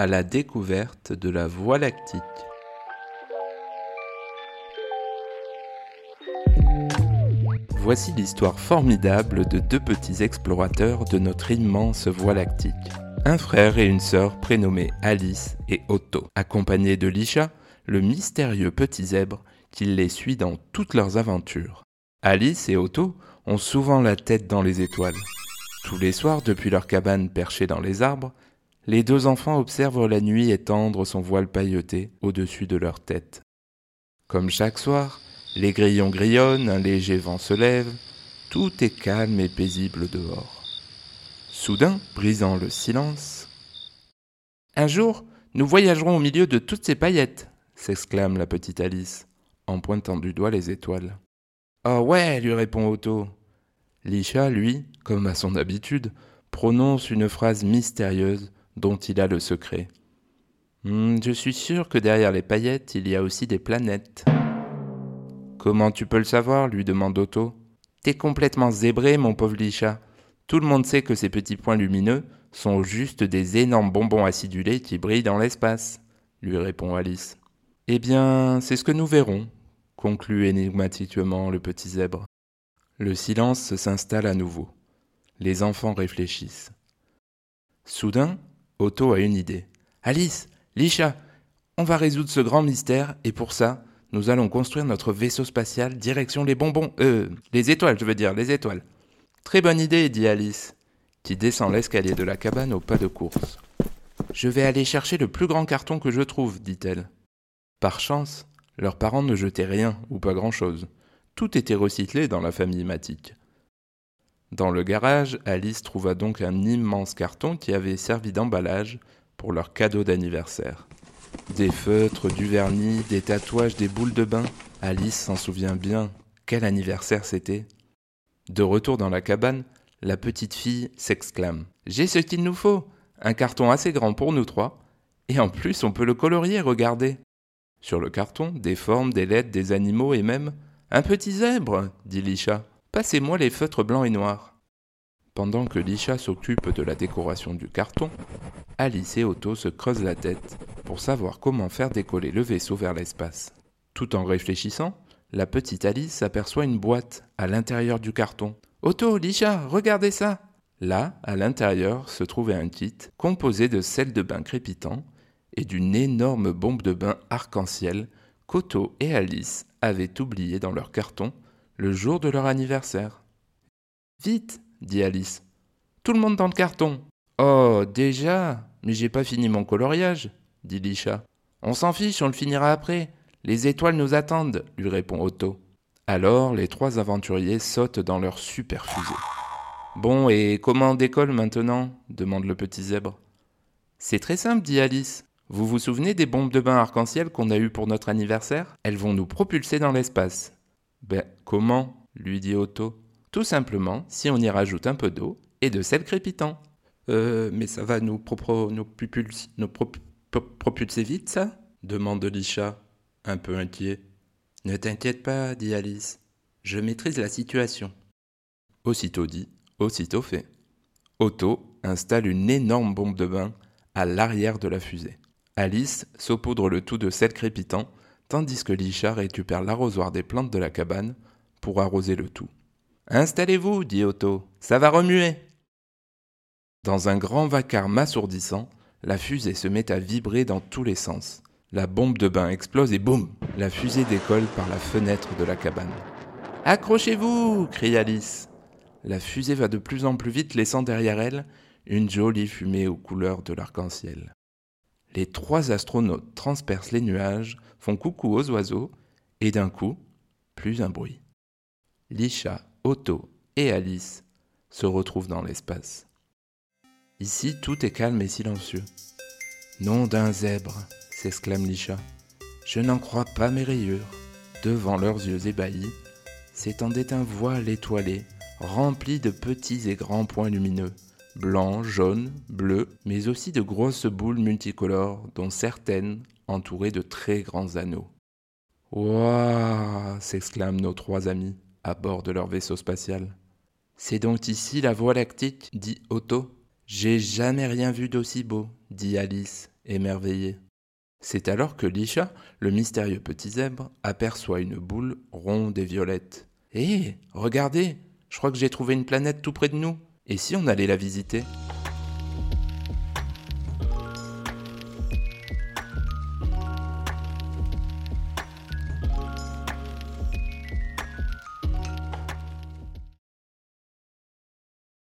à la découverte de la Voie lactique. Voici l'histoire formidable de deux petits explorateurs de notre immense Voie lactique. Un frère et une sœur prénommés Alice et Otto, accompagnés de Lisha, le mystérieux petit zèbre qui les suit dans toutes leurs aventures. Alice et Otto ont souvent la tête dans les étoiles. Tous les soirs, depuis leur cabane perchée dans les arbres, les deux enfants observent la nuit étendre son voile pailleté au-dessus de leur tête. Comme chaque soir, les grillons grillonnent, un léger vent se lève, tout est calme et paisible dehors. Soudain, brisant le silence, Un jour, nous voyagerons au milieu de toutes ces paillettes, s'exclame la petite Alice, en pointant du doigt les étoiles. Oh ouais, lui répond Otto. Lisha, lui, comme à son habitude, prononce une phrase mystérieuse dont il a le secret. Hmm, je suis sûr que derrière les paillettes, il y a aussi des planètes. Comment tu peux le savoir lui demande Otto. T'es complètement zébré, mon pauvre Lisha. Tout le monde sait que ces petits points lumineux sont juste des énormes bonbons acidulés qui brillent dans l'espace, lui répond Alice. Eh bien, c'est ce que nous verrons, conclut énigmatiquement le petit zèbre. Le silence s'installe à nouveau. Les enfants réfléchissent. Soudain, Otto a une idée. Alice, Lisha, on va résoudre ce grand mystère et pour ça, nous allons construire notre vaisseau spatial direction les bonbons. Euh, les étoiles, je veux dire, les étoiles. Très bonne idée, dit Alice, qui descend l'escalier de la cabane au pas de course. Je vais aller chercher le plus grand carton que je trouve, dit-elle. Par chance, leurs parents ne jetaient rien ou pas grand-chose. Tout était recyclé dans la famille Matic. Dans le garage, Alice trouva donc un immense carton qui avait servi d'emballage pour leur cadeau d'anniversaire. Des feutres, du vernis, des tatouages, des boules de bain. Alice s'en souvient bien. Quel anniversaire c'était. De retour dans la cabane, la petite fille s'exclame. J'ai ce qu'il nous faut. Un carton assez grand pour nous trois. Et en plus, on peut le colorier, regardez. Sur le carton, des formes, des lettres, des animaux et même un petit zèbre, dit Lisha. Passez-moi les feutres blancs et noirs. Pendant que Lisha s'occupe de la décoration du carton, Alice et Otto se creusent la tête pour savoir comment faire décoller le vaisseau vers l'espace. Tout en réfléchissant, la petite Alice aperçoit une boîte à l'intérieur du carton. Otto, Lisha, regardez ça Là, à l'intérieur, se trouvait un kit composé de sel de bain crépitant et d'une énorme bombe de bain arc-en-ciel qu'Otto et Alice avaient oublié dans leur carton le jour de leur anniversaire. Vite, dit Alice. Tout le monde dans le carton. Oh, déjà? Mais j'ai pas fini mon coloriage, dit Lisha. On s'en fiche, on le finira après. Les étoiles nous attendent, lui répond Otto. Alors les trois aventuriers sautent dans leur super fusée. Bon, et comment on décolle maintenant? demande le petit zèbre. C'est très simple, dit Alice. Vous vous souvenez des bombes de bain arc-en-ciel qu'on a eues pour notre anniversaire? Elles vont nous propulser dans l'espace. Ben, comment lui dit Otto. Tout simplement si on y rajoute un peu d'eau et de sel crépitant. Euh, mais ça va nous, propro, nous, nous propulser vite, ça? Demande Lisha, un peu inquiet. Ne t'inquiète pas, dit Alice. Je maîtrise la situation. Aussitôt dit, aussitôt fait. Otto installe une énorme bombe de bain à l'arrière de la fusée. Alice saupoudre le tout de sel crépitant, tandis que Lisha récupère l'arrosoir des plantes de la cabane pour arroser le tout. Installez-vous, dit Otto, ça va remuer. Dans un grand vacarme assourdissant, la fusée se met à vibrer dans tous les sens. La bombe de bain explose et boum La fusée décolle par la fenêtre de la cabane. Accrochez-vous crie Alice. La fusée va de plus en plus vite, laissant derrière elle une jolie fumée aux couleurs de l'arc-en-ciel. Les trois astronautes transpercent les nuages, font coucou aux oiseaux, et d'un coup, plus un bruit. Lisha Otto et Alice se retrouvent dans l'espace. Ici, tout est calme et silencieux. Nom d'un zèbre, s'exclame Lisha. Je n'en crois pas mes rayures. Devant leurs yeux ébahis, s'étendait un voile étoilé, rempli de petits et grands points lumineux, blancs, jaunes, bleus, mais aussi de grosses boules multicolores, dont certaines entourées de très grands anneaux. Waouh s'exclament nos trois amis à bord de leur vaisseau spatial. C'est donc ici la Voie lactique, dit Otto. J'ai jamais rien vu d'aussi beau, dit Alice, émerveillée. C'est alors que Lisha, le mystérieux petit zèbre, aperçoit une boule ronde et violette. Hé, regardez, je crois que j'ai trouvé une planète tout près de nous. Et si on allait la visiter?